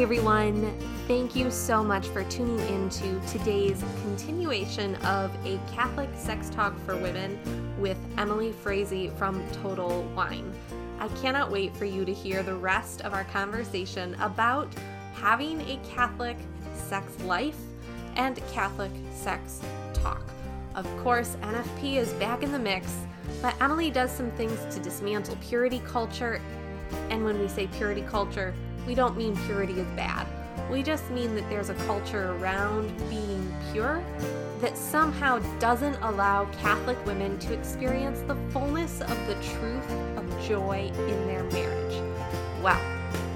Everyone. Thank you so much for tuning into today's continuation of a Catholic sex talk for women with Emily Frazee from Total Wine. I cannot wait for you to hear the rest of our conversation about having a Catholic sex life and Catholic sex talk. Of course, NFP is back in the mix, but Emily does some things to dismantle purity culture. And when we say purity culture, we don't mean purity is bad. We just mean that there's a culture around being pure that somehow doesn't allow Catholic women to experience the fullness of the truth of joy in their marriage. Well,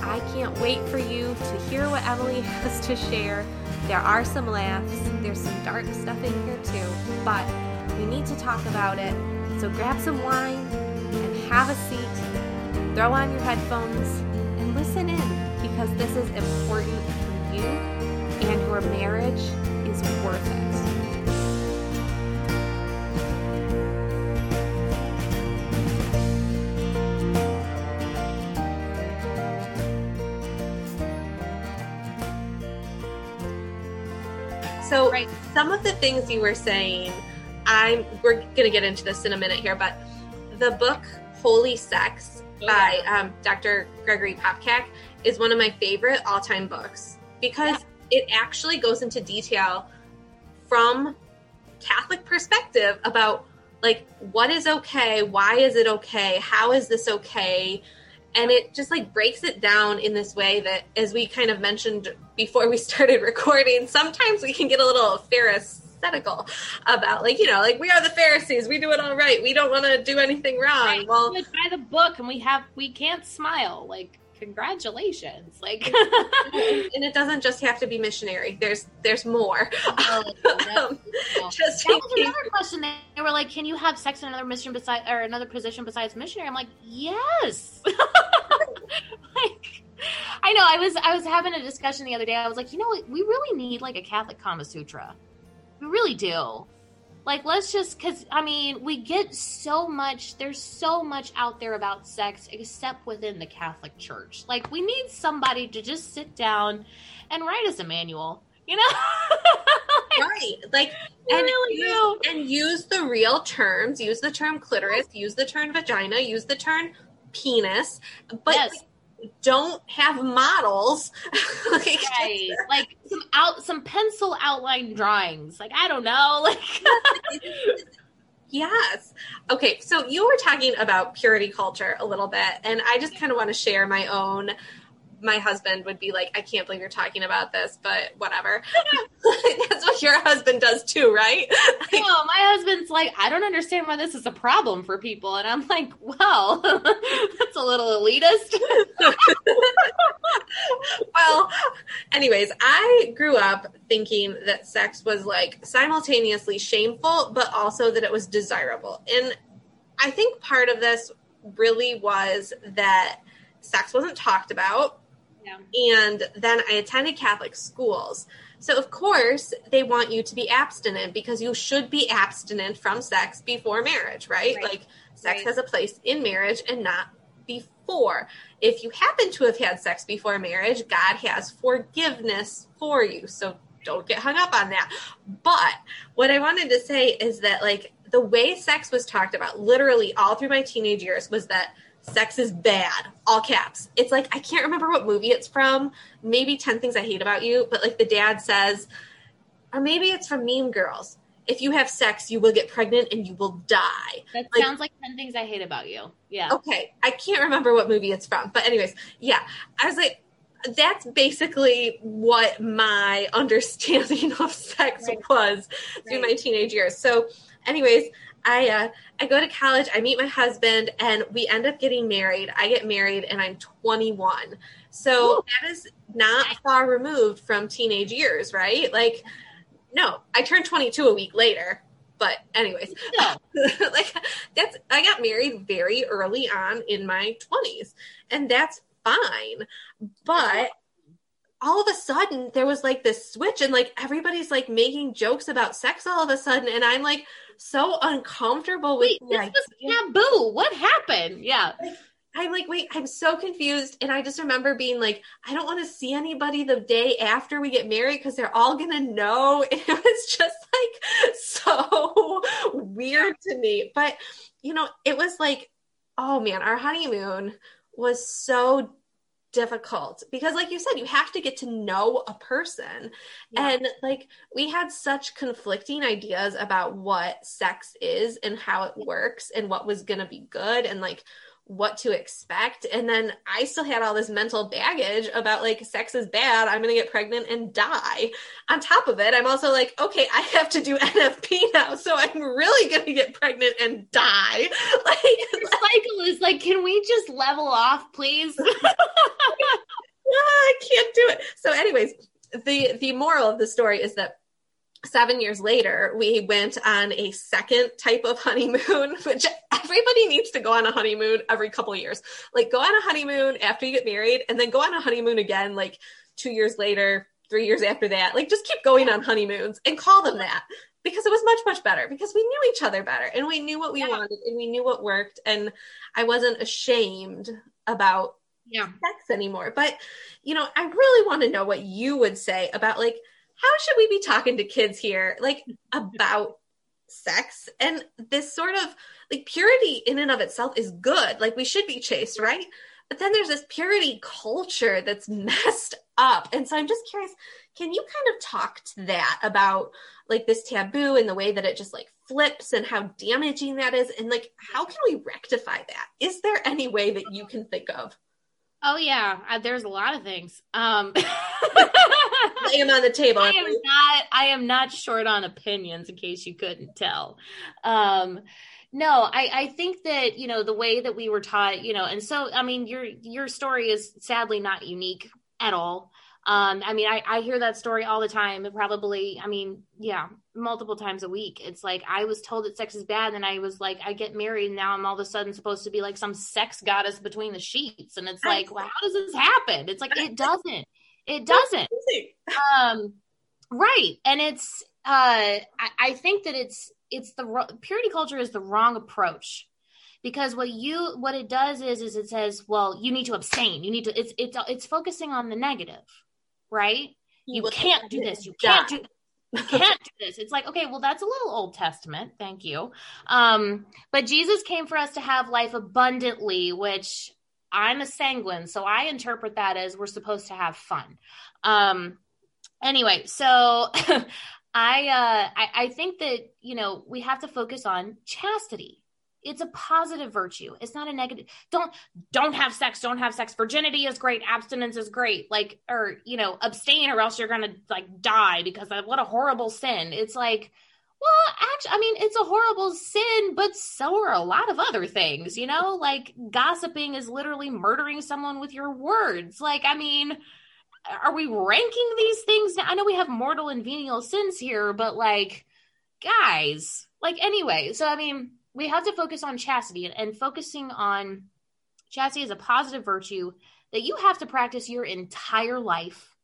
I can't wait for you to hear what Emily has to share. There are some laughs, there's some dark stuff in here too, but we need to talk about it. So grab some wine and have a seat, throw on your headphones, listen in because this is important for you and your marriage is worth it. So right. some of the things you were saying, I'm we're gonna get into this in a minute here, but the book Holy Sex by um, Dr. Gregory Popcak is one of my favorite all-time books because yeah. it actually goes into detail from Catholic perspective about like what is okay, why is it okay, how is this okay, and it just like breaks it down in this way that as we kind of mentioned before we started recording sometimes we can get a little pharisaical about like you know like we are the pharisees we do it all right we don't want to do anything wrong right. well by the book and we have we can't smile like congratulations like and it doesn't just have to be missionary there's there's more oh, um, just that was another question they were like can you have sex in another mission beside or another position besides missionary i'm like yes like I know. I was I was having a discussion the other day. I was like, you know, what? we really need like a Catholic Kama Sutra. We really do. Like, let's just because I mean, we get so much. There's so much out there about sex, except within the Catholic Church. Like, we need somebody to just sit down and write us a manual. You know, right? Like, and really use, and use the real terms. Use the term clitoris. Use the term vagina. Use the term penis. But yes don't have models. like, right. like some out some pencil outline drawings. Like I don't know. Like Yes. Okay, so you were talking about purity culture a little bit, and I just kind of want to share my own my husband would be like, I can't believe you're talking about this, but whatever. That's what your husband does too, right? no, my husband's like, I don't understand why this is a problem for people. And I'm like, well, that's a little elitist. well, anyways, I grew up thinking that sex was like simultaneously shameful, but also that it was desirable. And I think part of this really was that sex wasn't talked about and then I attended Catholic schools. So, of course, they want you to be abstinent because you should be abstinent from sex before marriage, right? right. Like, sex right. has a place in marriage and not before. If you happen to have had sex before marriage, God has forgiveness for you. So, don't get hung up on that. But what I wanted to say is that, like, the way sex was talked about literally all through my teenage years was that sex is bad. All caps. It's like i can't remember what movie it's from. Maybe 10 things i hate about you but like the dad says or maybe it's from mean girls. If you have sex you will get pregnant and you will die. That like, sounds like 10 things i hate about you. Yeah. Okay. I can't remember what movie it's from. But anyways yeah. I was like that's basically what my understanding of sex right. was through right. my teenage years. So anyways I uh, I go to college, I meet my husband, and we end up getting married. I get married, and I'm 21. So Ooh. that is not far removed from teenage years, right? Like, no, I turned 22 a week later. But anyways, no. like that's I got married very early on in my 20s, and that's fine. But all of a sudden there was like this switch and like everybody's like making jokes about sex all of a sudden and i'm like so uncomfortable with Wait, this was taboo. What happened? Yeah. I'm like, wait, I'm so confused. And I just remember being like, I don't want to see anybody the day after we get married because they're all going to know. And it was just like so weird to me. But, you know, it was like, oh man, our honeymoon was so difficult because like you said you have to get to know a person yeah. and like we had such conflicting ideas about what sex is and how it works and what was going to be good and like what to expect. And then I still had all this mental baggage about like sex is bad. I'm going to get pregnant and die. On top of it, I'm also like, okay, I have to do NFP now. So I'm really going to get pregnant and die. Like, cycle is like, can we just level off, please? yeah, I can't do it. So, anyways, the the moral of the story is that seven years later, we went on a second type of honeymoon, which everybody needs to go on a honeymoon every couple years. Like, go on a honeymoon after you get married, and then go on a honeymoon again, like two years later, three years after that. Like, just keep going on honeymoons and call them that because it was much, much better because we knew each other better and we knew what we yeah. wanted and we knew what worked. And I wasn't ashamed about yeah. sex anymore. But, you know, I really want to know what you would say about like, how should we be talking to kids here like about sex? And this sort of like purity in and of itself is good. Like we should be chaste right? But then there's this purity culture that's messed up. And so i'm just curious can you kind of talk to that about like this taboo and the way that it just like flips and how damaging that is? And like how can we rectify that? Is there any way that you can think of? Oh yeah, uh, there's a lot of things. Um, Lay them on the table. I am not. I am not short on opinions, in case you couldn't tell. Um, no, I, I think that you know the way that we were taught, you know, and so I mean, your your story is sadly not unique at all. Um, I mean, I, I hear that story all the time. Probably, I mean, yeah, multiple times a week. It's like I was told that sex is bad, and I was like, I get married, and now I'm all of a sudden supposed to be like some sex goddess between the sheets, and it's like, well, how does this happen? It's like it doesn't. It doesn't. Um, right, and it's. Uh, I, I think that it's it's the purity culture is the wrong approach because what you what it does is is it says well you need to abstain you need to it's it's it's focusing on the negative right? You can't do this. You can't do you can't do this. It's like, okay, well, that's a little Old Testament. Thank you. Um, but Jesus came for us to have life abundantly, which I'm a sanguine, so I interpret that as we're supposed to have fun. Um, anyway, so I, uh, I I think that you know we have to focus on chastity. It's a positive virtue. It's not a negative. Don't don't have sex don't have sex. Virginity is great. Abstinence is great. Like or you know abstain or else you're gonna like die because of what a horrible sin. It's like well actually i mean it's a horrible sin but so are a lot of other things you know like gossiping is literally murdering someone with your words like i mean are we ranking these things Now? i know we have mortal and venial sins here but like guys like anyway so i mean we have to focus on chastity and, and focusing on chastity is a positive virtue that you have to practice your entire life,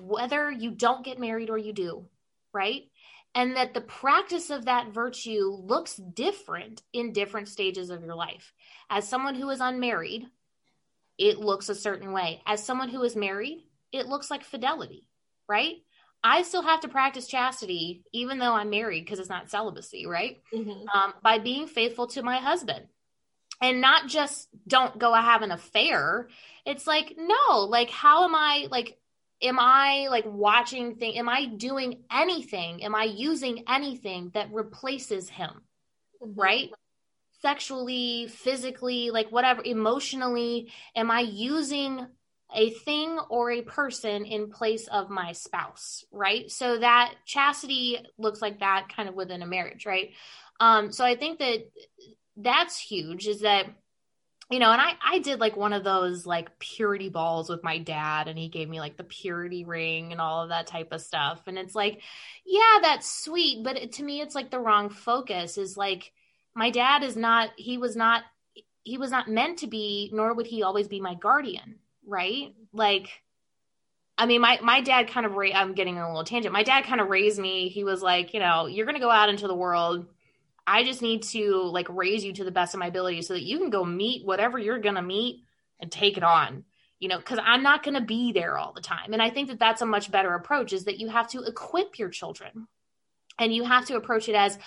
whether you don't get married or you do, right? And that the practice of that virtue looks different in different stages of your life. As someone who is unmarried, it looks a certain way. As someone who is married, it looks like fidelity, right? I still have to practice chastity, even though I'm married, because it's not celibacy, right? Mm-hmm. Um, by being faithful to my husband. And not just don't go have an affair. It's like, no, like, how am I, like, am I like watching thing? Am I doing anything? Am I using anything that replaces him? Mm-hmm. Right? Sexually, physically, like whatever, emotionally, am I using a thing or a person in place of my spouse, right? So that chastity looks like that kind of within a marriage, right? Um, so I think that that's huge is that you know, and I I did like one of those like purity balls with my dad and he gave me like the purity ring and all of that type of stuff. And it's like, yeah, that's sweet, but it, to me it's like the wrong focus is like my dad is not he was not he was not meant to be nor would he always be my guardian right? Like, I mean, my my dad kind of ra- I'm getting a little tangent. My dad kind of raised me. He was like, you know, you're going to go out into the world. I just need to like raise you to the best of my ability so that you can go meet whatever you're going to meet and take it on. You know, because I'm not going to be there all the time. And I think that that's a much better approach is that you have to equip your children and you have to approach it as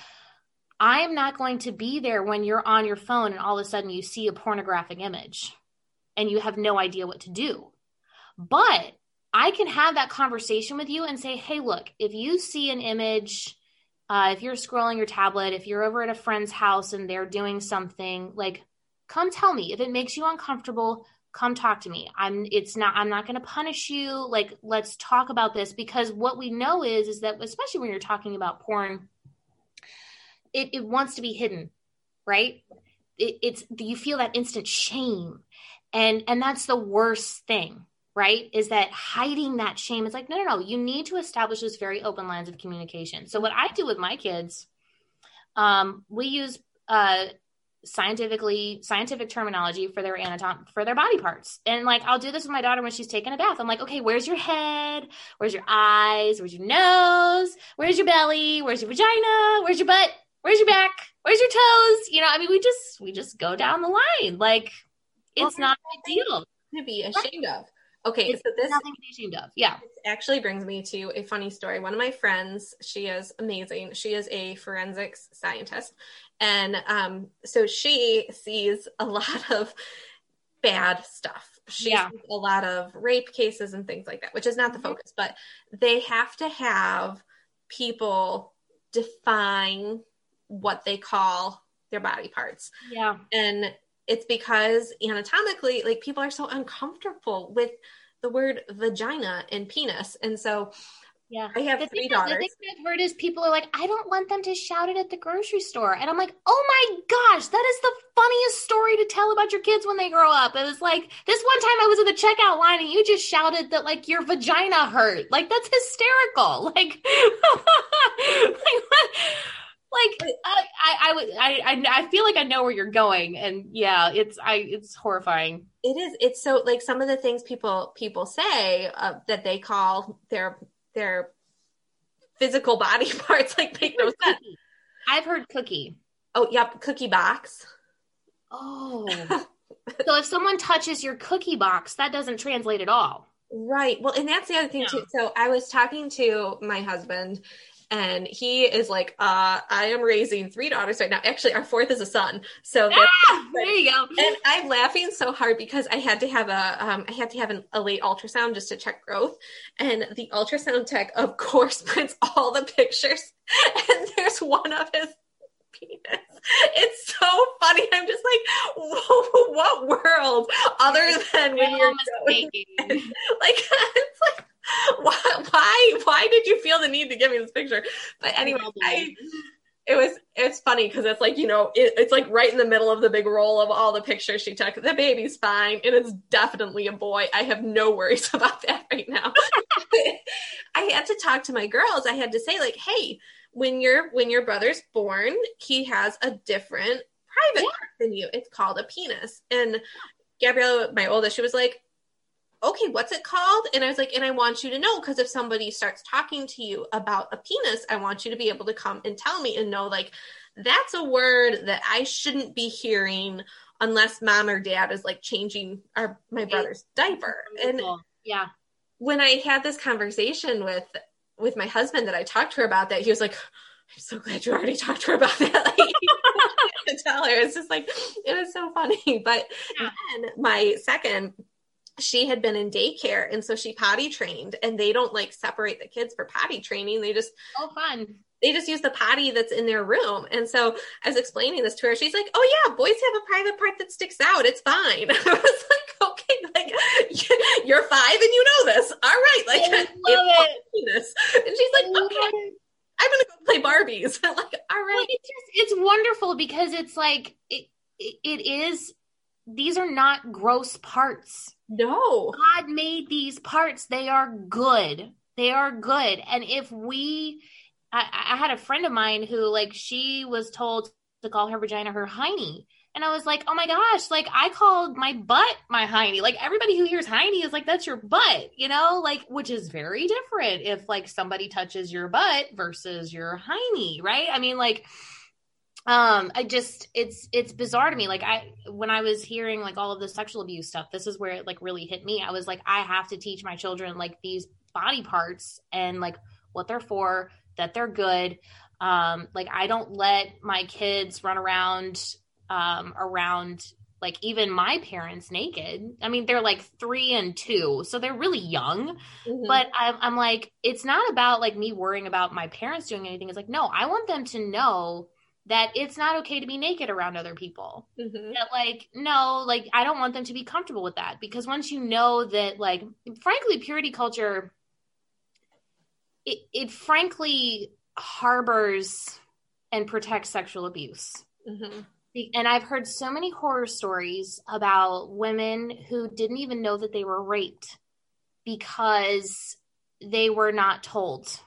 I am not going to be there when you're on your phone and all of a sudden you see a pornographic image and you have no idea what to do. But I can have that conversation with you and say, hey, look, if you see an image uh, if you're scrolling your tablet, if you're over at a friend's house and they're doing something, like come tell me. If it makes you uncomfortable, come talk to me. I'm it's not I'm not going to punish you. Like let's talk about this because what we know is is that especially when you're talking about porn it, it wants to be hidden, right? It, it's you feel that instant shame. And and that's the worst thing right is that hiding that shame it's like no no no you need to establish this very open lines of communication. So what i do with my kids um, we use uh, scientifically scientific terminology for their anatom for their body parts. And like i'll do this with my daughter when she's taking a bath. I'm like okay where's your head? Where's your eyes? Where's your nose? Where's your belly? Where's your vagina? Where's your butt? Where's your back? Where's your toes? You know i mean we just we just go down the line. Like it's well, not a big deal. to be ashamed right. of Okay, it's so this nothing to be ashamed of. Yeah. actually brings me to a funny story. One of my friends, she is amazing. She is a forensics scientist. And um, so she sees a lot of bad stuff. She yeah. sees a lot of rape cases and things like that, which is not the mm-hmm. focus, but they have to have people define what they call their body parts. Yeah. And it's because anatomically, like people are so uncomfortable with the word vagina and penis. And so yeah. I have the three thing, daughters. The thing I've heard is people are like, I don't want them to shout it at the grocery store. And I'm like, oh my gosh, that is the funniest story to tell about your kids when they grow up. It was like this one time I was in the checkout line and you just shouted that like your vagina hurt. Like that's hysterical. Like, like what? like uh, I, I, I I, I feel like I know where you're going and yeah it's I it's horrifying it is. It's so like some of the things people people say uh, that they call their their physical body parts like make no sense. I've heard cookie. Oh yep. Cookie box. Oh. So if someone touches your cookie box that doesn't translate at all. Right. Well and that's the other thing yeah. too. So I was talking to my husband and he is like, uh, I am raising three daughters right now. Actually, our fourth is a son. So ah, there you go. And I'm laughing so hard because I had to have a, um, I had to have an, a late ultrasound just to check growth, and the ultrasound tech, of course, prints all the pictures, and there's one of his penis. It's so funny. I'm just like, what world other than when you're going, like it's like why, why, why did you feel the need to give me this picture? But anyway, I, it was, it's funny because it's like, you know, it, it's like right in the middle of the big roll of all the pictures she took. The baby's fine and it's definitely a boy. I have no worries about that right now. I had to talk to my girls. I had to say like, hey, when your when your brother's born, he has a different private yeah. part than you. It's called a penis. And Gabriella, my oldest, she was like, okay, what's it called? And I was like, and I want you to know because if somebody starts talking to you about a penis, I want you to be able to come and tell me and know like that's a word that I shouldn't be hearing unless mom or dad is like changing our my brother's diaper. And yeah. When I had this conversation with with my husband that I talked to her about that, he was like, I'm so glad you already talked to her about that. Like, to tell her. It's just like it was so funny. But yeah. then my second she had been in daycare and so she potty trained and they don't like separate the kids for potty training. They just oh fun. they just use the potty that's in their room. And so i was explaining this to her. She's like oh yeah boys have a private part that sticks out. It's fine. I was like okay like you're five and you know this. All right like I love it. this. And she's like okay i'm gonna go play barbies. Like all right. well, it's just it's wonderful because it's like it, it is these are not gross parts no. God made these parts. They are good. They are good. And if we, I, I had a friend of mine who, like, she was told to call her vagina her hiney. And I was like, oh my gosh, like I called my butt my hiney. Like everybody who hears hiney is like, that's your butt, you know, like, which is very different if like somebody touches your butt versus your hiney, right? I mean, like, um i just it's it's bizarre to me. Like i when i was hearing like all of the sexual abuse stuff this is where it like really hit me. I was like i have to teach my children like these body parts and like what they're for that they're good. Um like i don't let my kids run around um around like even my parents naked. I mean they're like three and two so they're really young. Mm-hmm. but I'm, I'm like it's not about like me worrying about my parents doing anything. It's like no i want them to know that it's not okay to be naked around other people. Mm-hmm. That like no, like I don't want them to be comfortable with that because once you know that like frankly purity culture it it frankly harbors and protects sexual abuse. Mm-hmm. And I've heard so many horror stories about women who didn't even know that they were raped because they were not told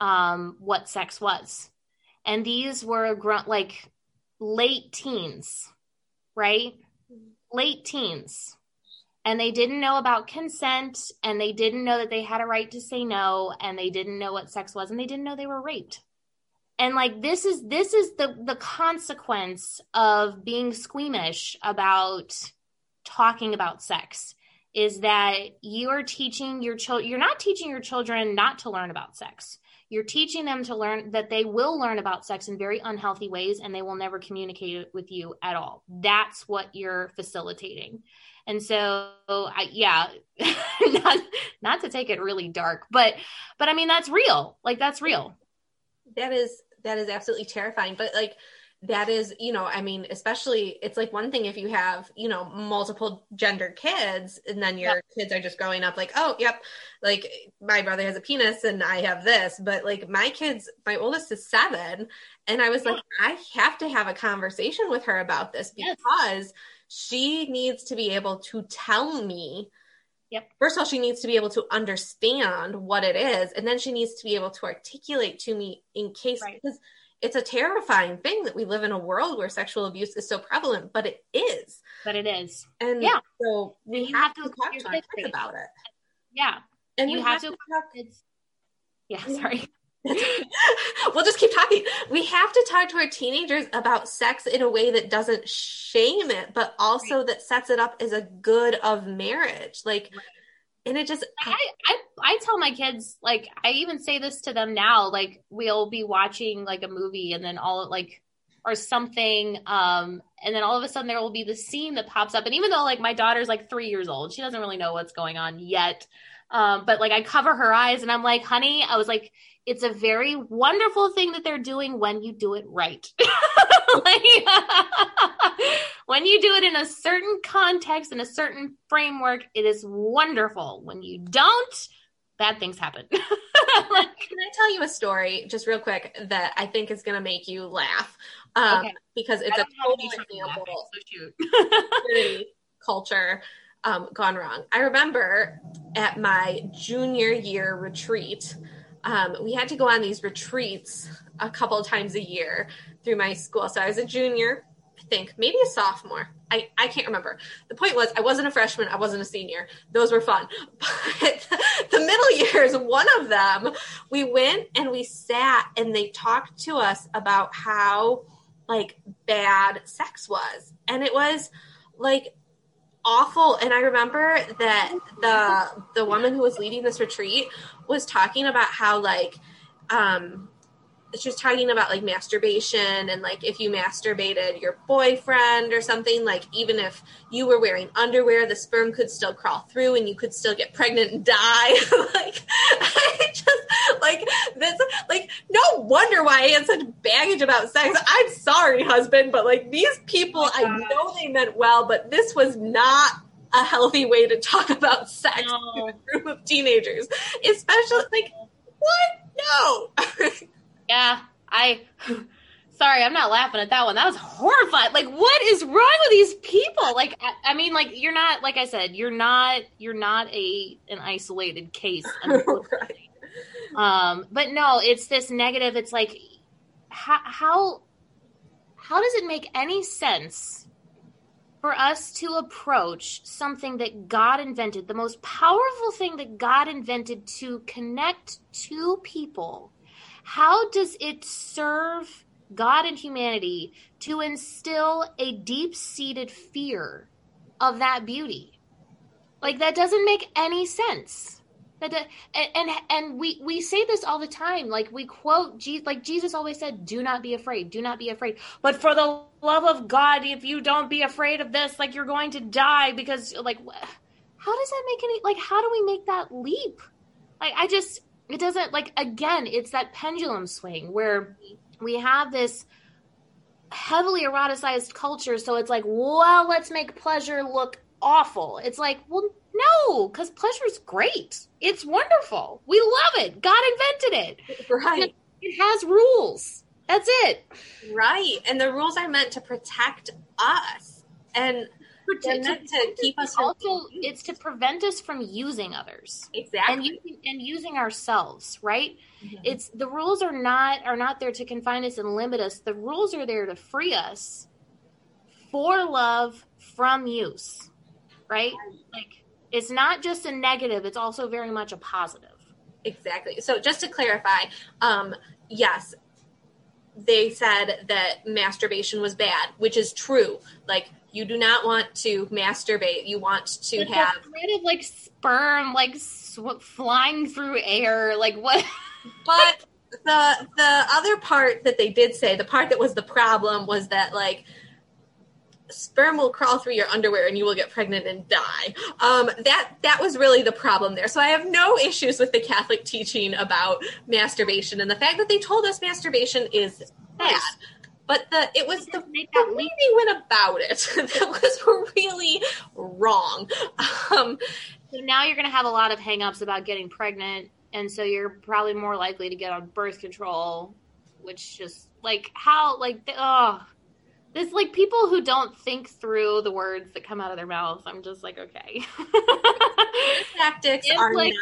um, what sex was and these were like late teens, right? Late teens. And they didn't know about consent and they didn't know that they had a right to say no and they didn't know what sex was and they didn't know they were raped. And like this is this is the the consequence of being squeamish about talking about sex is that you are teaching your children you're not teaching your children not to learn about sex you're teaching them to learn that they will learn about sex in very unhealthy ways and they will never communicate it with you at all. That's what you're facilitating. And so I yeah, not not to take it really dark, but but I mean that's real. Like that's real. That is that is absolutely terrifying. But like that is you know i mean especially it's like one thing if you have you know multiple gender kids and then your yep. kids are just growing up like oh yep like my brother has a penis and i have this but like my kids my oldest is seven and i was like i have to have a conversation with her about this because yes. she needs to be able to tell me Yep. First of all, she needs to be able to understand what it is, and then she needs to be able to articulate to me in case right. because it's a terrifying thing that we live in a world where sexual abuse is so prevalent, but it is. But it is. And yeah. so we have, have, to, talk to our kids about it. Yeah. And you have, have, to, talk. Kids. Yeah, sorry. we'll just keep talking. We have to talk to our teenagers about sex in a way that doesn't shame it, but also right. that sets it up as a good of marriage. Like, right and it just I, I i tell my kids like i even say this to them now like we'll be watching like a movie and then all like or something um and then all of a sudden there will be the scene that pops up. And even though like my daughter's like three years old she doesn't really know what's going on yet um but like i cover her eyes and i'm like honey i was like it's a very wonderful thing that they're doing when you do it right. like, when you do it in a certain context, in a certain framework, it is wonderful. When you don't, bad things happen. like, Can I tell you a story, just real quick, that I think is going to make you laugh? Um, okay. Because it's a total example so culture um, gone wrong. I remember at my junior year retreat, um, we had to go on these retreats a couple times a year through my school. So I was a junior, I think, maybe a sophomore. I, I can't remember. The point was, I wasn't a freshman, I wasn't a senior. Those were fun. But the middle years, one of them, we went and we sat and they talked to us about how like bad sex was. And it was like awful and i remember that the the woman who was leading this retreat was talking about how like um she was talking about like masturbation and like if you masturbated your boyfriend or something like even if you were wearing underwear the sperm could still crawl through and you could still get pregnant and die. Like i just like this like no wonder why i had such baggage about sex. I'm sorry husband but like these people oh i know they meant well but this was not a healthy way to talk about sex no. a group of teenagers especially like what? No Yeah, I. Sorry, I'm not laughing at that one. That was horrifying. Like, what is wrong with these people? Like, I, I mean, like, you're not, like I said, you're not, you're not a an isolated case. right. Um, but no, it's this negative. It's like, how, how, how does it make any sense for us to approach something that God invented, the most powerful thing that God invented to connect two people? How does it serve God and humanity to instill a deep seated fear of that beauty. Like that doesn't make any sense. That and, and and we we say this all the time. Like we quote Jesus, like Jesus always said, "Do not be afraid. Do not be afraid." But for the love of God, if you don't be afraid of this, like you're going to die because like how does that make any like how do we make that leap? Like I just it doesn't like again, it's that pendulum swing where we have this heavily eroticized culture so it's like well let's make pleasure look awful. It's like well no because pleasure is great. It's wonderful. We love it. God invented it. Right. It has rules. That's it. Right. And the rules are meant to protect us. And to, to, to, keep us also it's to prevent us from using others. Exactly. and using, and using ourselves right? Mm-hmm. it's the rules are not are not there to confine us and limit us. The rules are there to free us for love from use right. Like it's not just a negative it's also very much a positive. Exactly. So just to clarify um yes they said that masturbation was bad which is true like you do not want to masturbate. You want to like have kind of like sperm, like sw- flying through air. Like what? but the the other part that they did say, the part that was the problem, was that like sperm will crawl through your underwear and you will get pregnant and die. Um, that that was really the problem there. So I have no issues with the Catholic teaching about masturbation and the fact that they told us masturbation is bad. But the it was the, the way they went about it that was really wrong. Um, so now you're going to have a lot of hangups about getting pregnant, and so you're probably more likely to get on birth control, which just like how like oh this like people who don't think through the words that come out of their mouths. I'm just like, okay. tactics are not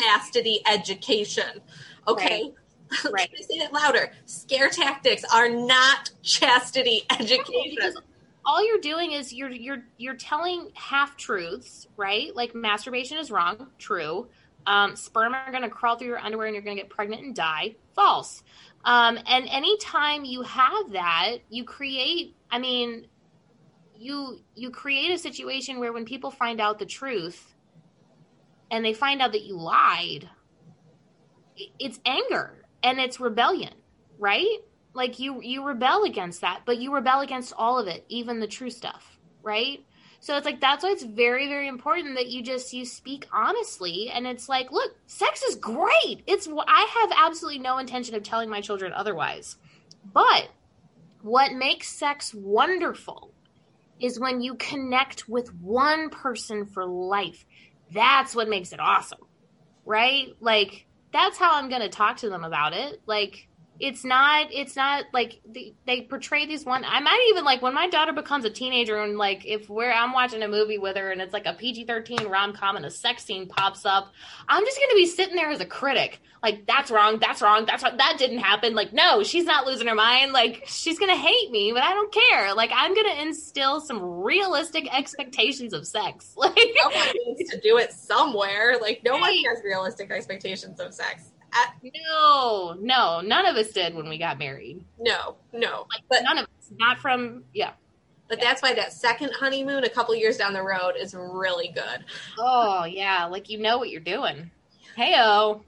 chastity education. Okay. Right. Right. say it louder. Scare tactics are not chastity education. all you're doing is you're you're you're telling half truths, right? Like masturbation is wrong, true. Um, sperm are going to crawl through your underwear and you're going to get pregnant and die, false. Um, and anytime you have that, you create. I mean, you you create a situation where when people find out the truth, and they find out that you lied, it's anger and it's rebellion, right? Like you you rebel against that, but you rebel against all of it, even the true stuff, right? So it's like that's why it's very very important that you just you speak honestly and it's like, look, sex is great. It's I have absolutely no intention of telling my children otherwise. But what makes sex wonderful is when you connect with one person for life. That's what makes it awesome. Right? Like that's how I'm going to talk to them about it. Like, it's not it's not like they, they, portray these one i might even like when my daughter becomes a teenager and like if we're i'm watching a movie with her and it's like a pg-13 rom-com and a sex scene pops up i'm just gonna be sitting there as a critic. Like that's wrong that's wrong that's what that didn't happen. Like no she's not losing her mind. Like she's gonna hate me but i don't care. Like i'm gonna instill some realistic expectations of sex. Like someone needs to do it somewhere. Like no one has realistic expectations of sex at, no, no, none of us did when we got married. No, no, like, but none of us. Not from yeah. But yeah. that's why that second honeymoon, a couple years down the road, is really good. Oh yeah, like you know what you're doing. Heyo.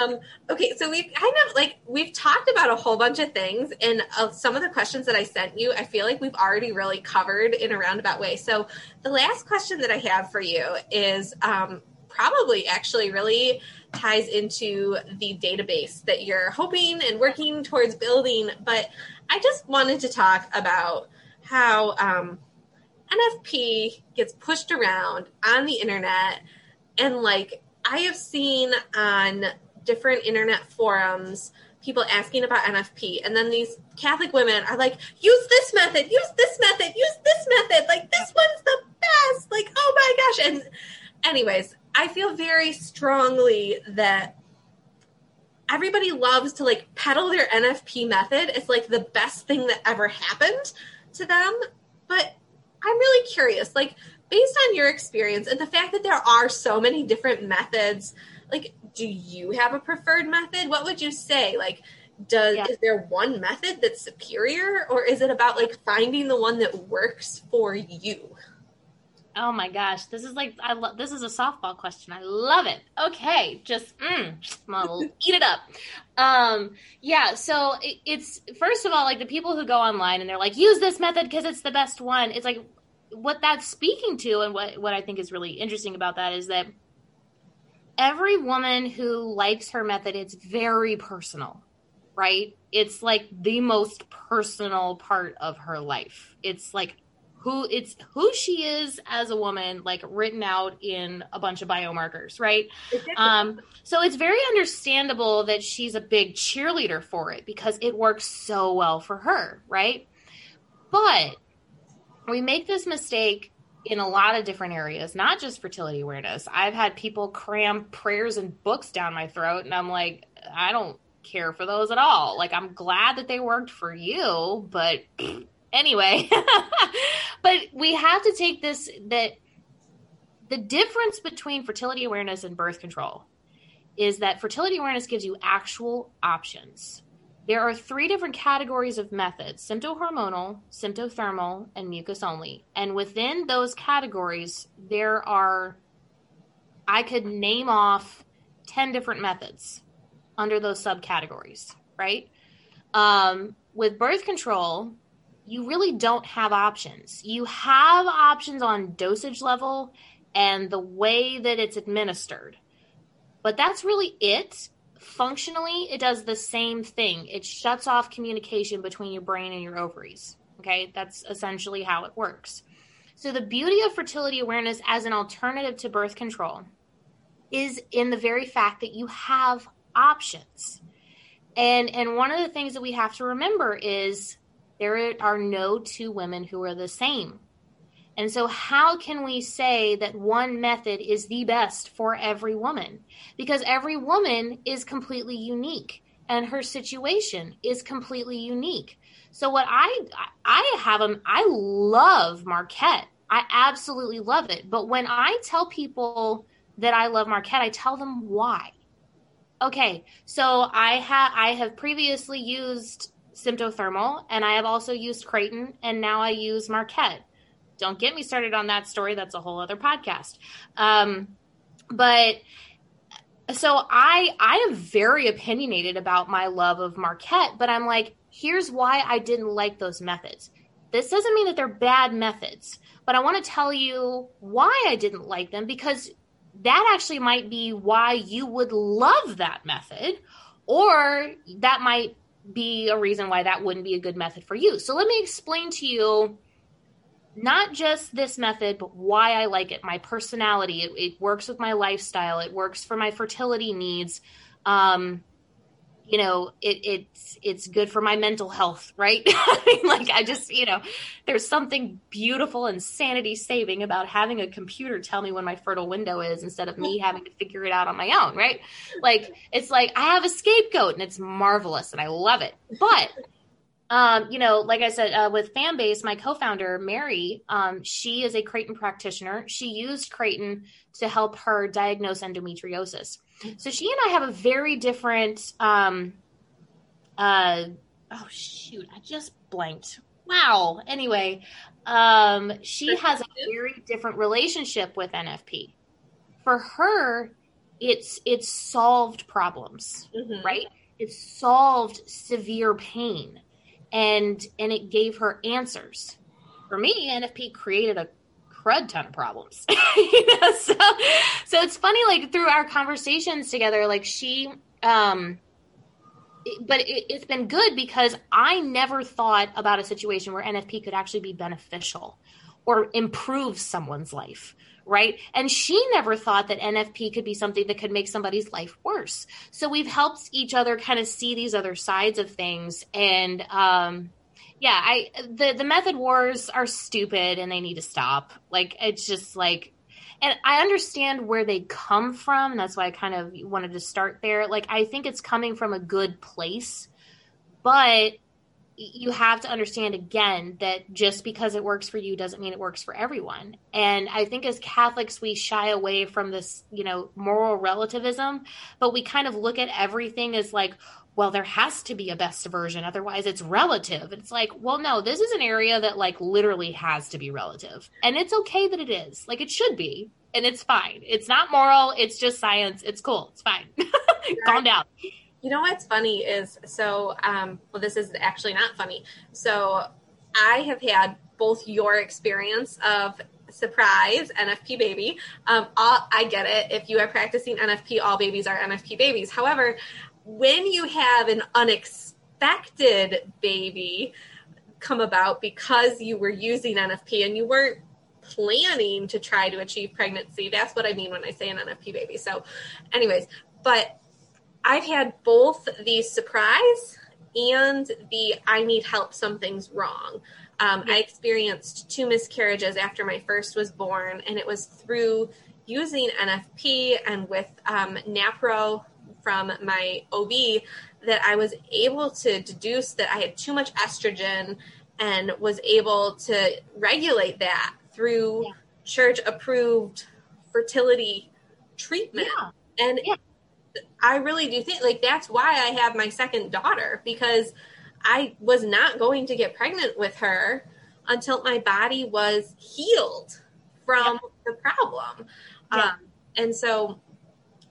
um, okay, so we've kind of like we've talked about a whole bunch of things, and uh, some of the questions that I sent you, I feel like we've already really covered in a roundabout way. So the last question that I have for you is um, probably actually really ties into the database that you're hoping and working towards building. But I just wanted to talk about how um, NFP gets pushed around on the internet. And like I have seen on different internet forums, people asking about NFP. And then these Catholic women are like, use this method, use this method, use this method. Like, this one's the best. Like, oh my gosh. And, anyways, I feel very strongly that everybody loves to like peddle their NFP method. It's like the best thing that ever happened to them. But I'm really curious, like based on your experience and the fact that there are so many different methods, like do you have a preferred method? What would you say? Like does yeah. is there one method that's superior or is it about like finding the one that works for you oh my gosh this is like i love this is a softball question i love it okay just mm, model, eat it up um yeah so it, it's first of all like the people who go online and they're like use this method because it's the best one it's like what that's speaking to and what what i think is really interesting about that is that every woman who likes her method it's very personal right? It's like the most personal part of her life. It's like who it's who she is as a woman like written out in a bunch of biomarkers right um so it's very understandable that she's a big cheerleader for it because it works so well for her right but we make this mistake in a lot of different areas not just fertility awareness i've had people cram prayers and books down my throat and i'm like i don't care for those at all. Like I'm glad that they worked for you, but anyway. but we have to take this that the difference between fertility awareness and birth control is that fertility awareness gives you actual options. There are three different categories of methods symptohormonal, symptothermal, and mucus only. And within those categories, there are, I could name off 10 different methods under those subcategories, right? Um, with birth control, you really don't have options. You have options on dosage level and the way that it's administered. But that's really it. Functionally, it does the same thing. It shuts off communication between your brain and your ovaries. Okay, that's essentially how it works. So, the beauty of fertility awareness as an alternative to birth control is in the very fact that you have options. And and one of the things that we have to remember is there are no two women who are the same. And so how can we say that one method is the best for every woman? Because every woman is completely unique and her situation is completely unique. So what I I have them I love Marquette. I absolutely love it. But when I tell people that I love Marquette, I tell them why. Okay, so I have I have previously used Symptothermal, and I have also used Creighton, and now I use Marquette. Don't get me started on that story. That's a whole other podcast. Um, but so I I am very opinionated about my love of Marquette, but I'm like, here's why I didn't like those methods. This doesn't mean that they're bad methods, but I want to tell you why I didn't like them because that actually might be why you would love that method, or that might be a reason why that wouldn't be a good method for you. So let me explain to you not just this method, but why I like it, my personality. It, it works with my lifestyle, it works for my fertility needs. Um, you know it, it's it's good for my mental health right i mean like i just you know there's something beautiful and sanity saving about having a computer tell me when my fertile window is instead of me having to figure it out on my own right like it's like i have a scapegoat and it's marvelous and i love it but um, you know, like I said, uh, with Fanbase, my co-founder Mary, um, she is a Creighton practitioner. She used Creighton to help her diagnose endometriosis. So she and I have a very different. Um, uh, oh shoot! I just blanked. Wow. Anyway, um, she has a very different relationship with NFP. For her, it's it's solved problems, mm-hmm. right? It solved severe pain, and and it gave her answers. For me, NFP created a crud ton of problems. you know, so so it's funny, like through our conversations together, like she um but it, it's been good because I never thought about a situation where NFP could actually be beneficial or improve someone's life, right? And she never thought that NFP could be something that could make somebody's life worse. So we've helped each other kind of see these other sides of things and um yeah, I the the method wars are stupid and they need to stop. Like it's just like and I understand where they come from, and that's why I kind of wanted to start there. Like I think it's coming from a good place, but you have to understand again that just because it works for you doesn't mean it works for everyone. And I think as Catholics, we shy away from this, you know, moral relativism, but we kind of look at everything as like, well, there has to be a best version, otherwise it's relative. It's like, well, no, this is an area that like literally has to be relative. And it's okay that it is. Like it should be. And it's fine. It's not moral, it's just science. It's cool. It's fine. Calm down. You know what's funny is so um well this is actually not funny. So I have had both your experience of surprise NFP baby. Um, all, I get it. If you are practicing NFP, all babies are NFP babies. However, when you have an unexpected baby come about because you were using NFP and you weren't planning to try to achieve pregnancy, that's what I mean when I say an NFP baby. So, anyways, but I've had both the surprise and the I need help, something's wrong. Um, I experienced two miscarriages after my first was born, and it was through using NFP and with um, NAPRO from my OB that I was able to deduce that I had too much estrogen and was able to regulate that through yeah. church approved fertility treatment. Yeah. And yeah. I really do think like that's why I have my second daughter because I was not going to get pregnant with her until my body was healed from the problem. Um, and so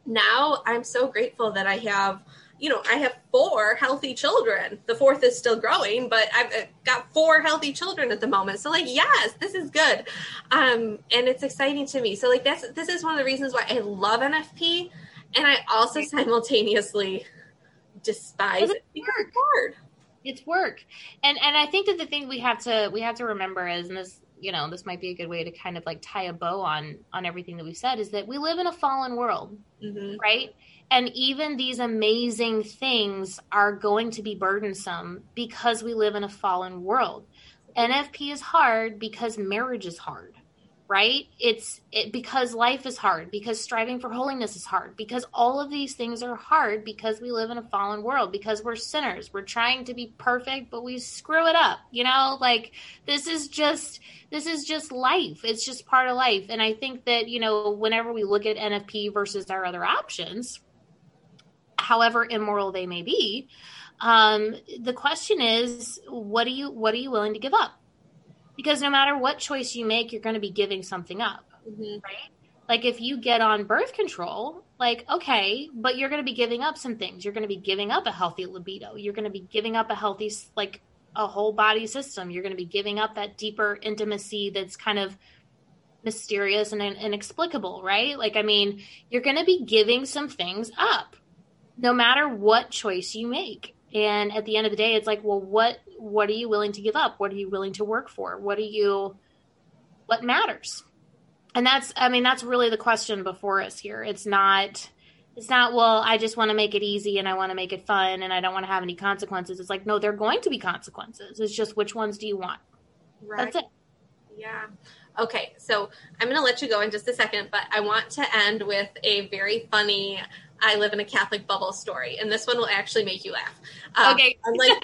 now I'm so grateful that I have, you know, I have four healthy children. The fourth is still growing, but I've got four healthy children at the moment. So like, yes, this is good. Um, and it's exciting to me. So like that's, this is one of the reasons why I love NFP. And I also simultaneously despise it it's hard. It's work. And, and I think that the thing we have to, we have to remember is, and this, you know this might be a good way to kind of like tie a bow on on everything that we've said is that we live in a fallen world mm-hmm. right? And even these amazing things are going to be burdensome because we live in a fallen world. Nfp is hard because marriage is hard right? It's it, because life is hard because striving for holiness is hard because all of these things are hard because we live in a fallen world because we're sinners. We're trying to be perfect but we screw it up you know? Like this is just this is just life. It's just part of life. And i think that you know whenever we look at nfp versus our other options however immoral they may be um, the question is what are you what are you willing to give up because no matter what choice you make, you're going to be giving something up, mm-hmm. right? Like if you get on birth control, like, okay, but you're going to be giving up some things. You're going to be giving up a healthy libido. You're going to be giving up a healthy, like, a whole body system. You're going to be giving up that deeper intimacy that's kind of mysterious and inexplicable, right? Like, I mean, you're going to be giving some things up no matter what choice you make and at the end of the day it's like well what what are you willing to give up? What are you willing to work for? What are you what matters? And that's i mean that's really the question before us here. It's not it's not well i just want to make it easy and i want to make it fun and i don't want to have any consequences. It's like no they're going to be consequences. It's just which ones do you want? Right. that's it. Yeah. Okay. So i'm going to let you go in just a second but i want to end with a very funny I live in a Catholic bubble story, and this one will actually make you laugh. Um, okay. Unlike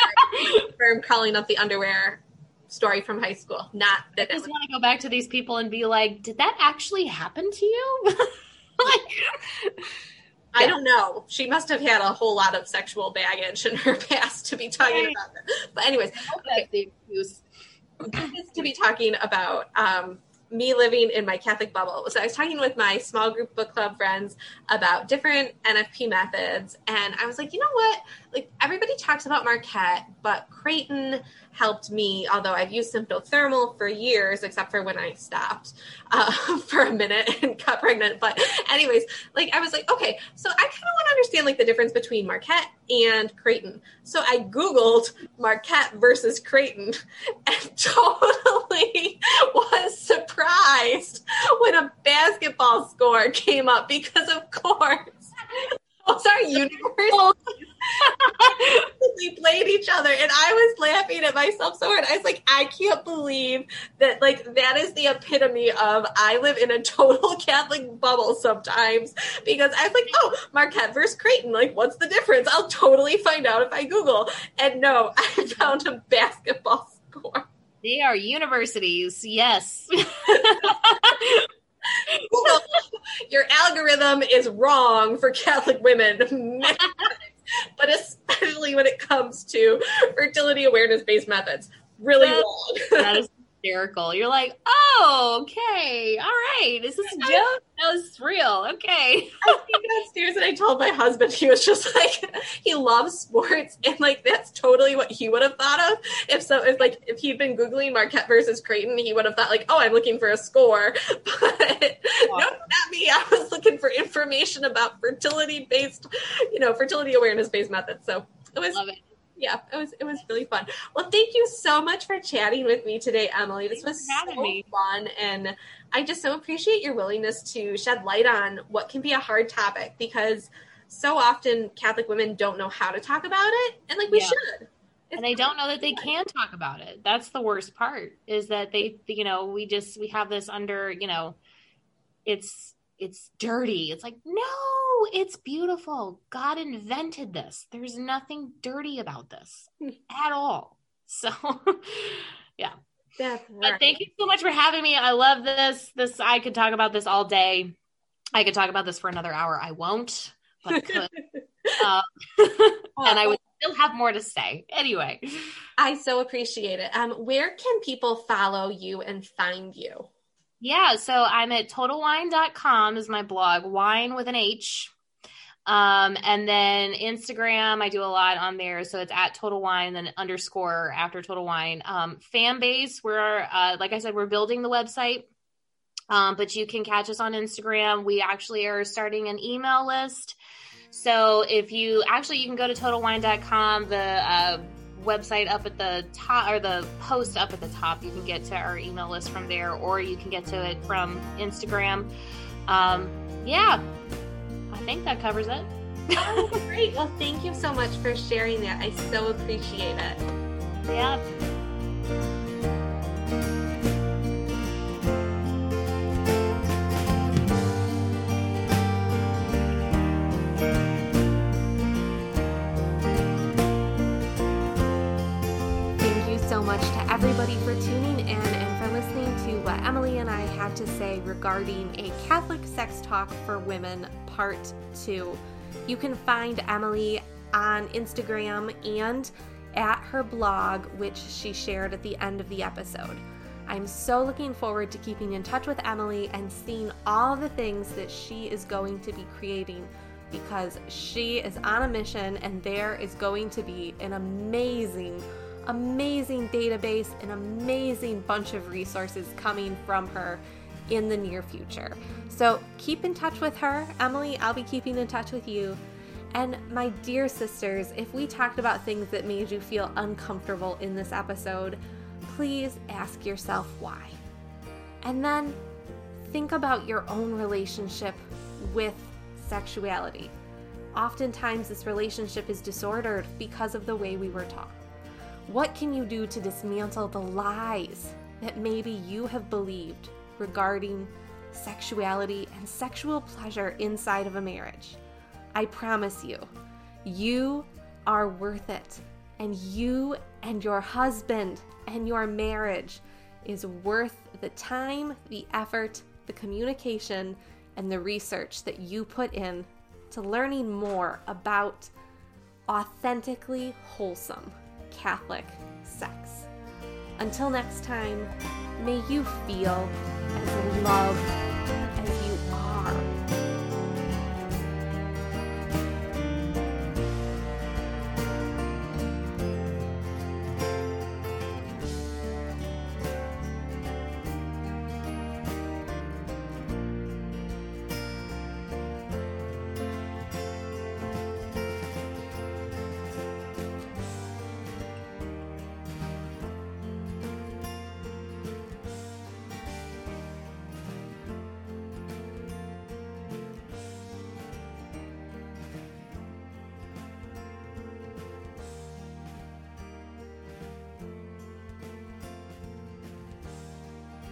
firm calling up the underwear story from high school. Not that I just want to go back to these people and be like, did that actually happen to you? like, I don't know. She must have had a whole lot of sexual baggage in her past to be talking right. about that. But anyways, okay. the excuse. to be talking about um, me living in my Catholic bubble. So I was talking with my small group book club friends about different NFP methods, and I was like, you know what? Like everybody talks about Marquette, but Creighton helped me. Although I've used symptothermal for years, except for when I stopped uh, for a minute and got pregnant. But anyways, like I was like, okay, so I kind of want to understand like the difference between Marquette and Creighton. So I googled Marquette versus Creighton, and totally was surprised when a basketball score came up because of course those are universities. we played each other and I was laughing at myself so hard. I was like, I can't believe that like that is the epitome of I live in a total Catholic bubble sometimes because I was like, oh, Marquette versus Creighton, like what's the difference? I'll totally find out if I Google. And no, I found a basketball score. They are universities, yes. your algorithm is wrong for Catholic women. but especially when it comes to fertility awareness based methods. Really wrong. that is hysterical. You're like, oh, okay, all right. Is this a joke? That was real. Okay. I came downstairs and I told my husband he was just like he loves sports and like that's totally what he would have thought of if so if like if he'd been googling Marquette versus Creighton he would have thought like oh I'm looking for a score but no not me I was looking for information about fertility based you know fertility awareness based methods so it was Love it yeah, it was it was really fun. Well, thank you so much for chatting with me today, Emily. This was so me. fun, and I just so appreciate your willingness to shed light on what can be a hard topic because so often Catholic women don't know how to talk about it, and like we yeah. should. It's and they don't know that they can talk about it. That's the worst part. Is that they, you know, we just we have this under, you know, it's it's dirty. It's like, no, it's beautiful. God invented this. There's nothing dirty about this at all. So, yeah. That's right. thank you so much for having me. I love this. This I could talk about this all day. I could talk about this for another hour. I won't, but I could. um, and I would still have more to say. Anyway, I so appreciate it. Um, where can people follow you and find you? Yeah, so I'm at totalwhine.com is my blog, wine with an H. Um, and then Instagram, I do a lot on there. So it's at Total Whine, then underscore after Total Whine. Um, fan base, we're, uh, like I said, we're building the website. Um, but you can catch us on Instagram. We actually are starting an email list. So if you actually, you can go to totalwhine.com. The, uh, website up at the top or the post up at the top. You can get to our email list from there, or you can get to it from Instagram. Um, yeah, I think that covers it. oh, great. Well, thank you so much for sharing that. I so appreciate it. Yeah. Had to say regarding a Catholic sex talk for women, part two. You can find Emily on Instagram and at her blog, which she shared at the end of the episode. I'm so looking forward to keeping in touch with Emily and seeing all the things that she is going to be creating because she is on a mission and there is going to be an amazing amazing database, an amazing bunch of resources coming from her in the near future. So keep in touch with her. Emily, I'll be keeping in touch with you. And my dear sisters, if we talked about things that made you feel uncomfortable in this episode, please ask yourself why. And then think about your own relationship with sexuality. Oftentimes, this relationship is disordered because of the way we were taught. What can you do to dismantle the lies that maybe you have believed regarding sexuality and sexual pleasure inside of a marriage? I promise you, you are worth it. And you and your husband and your marriage is worth the time, the effort, the communication, and the research that you put in to learning more about authentically wholesome Catholic sex. Until next time, may you feel as loved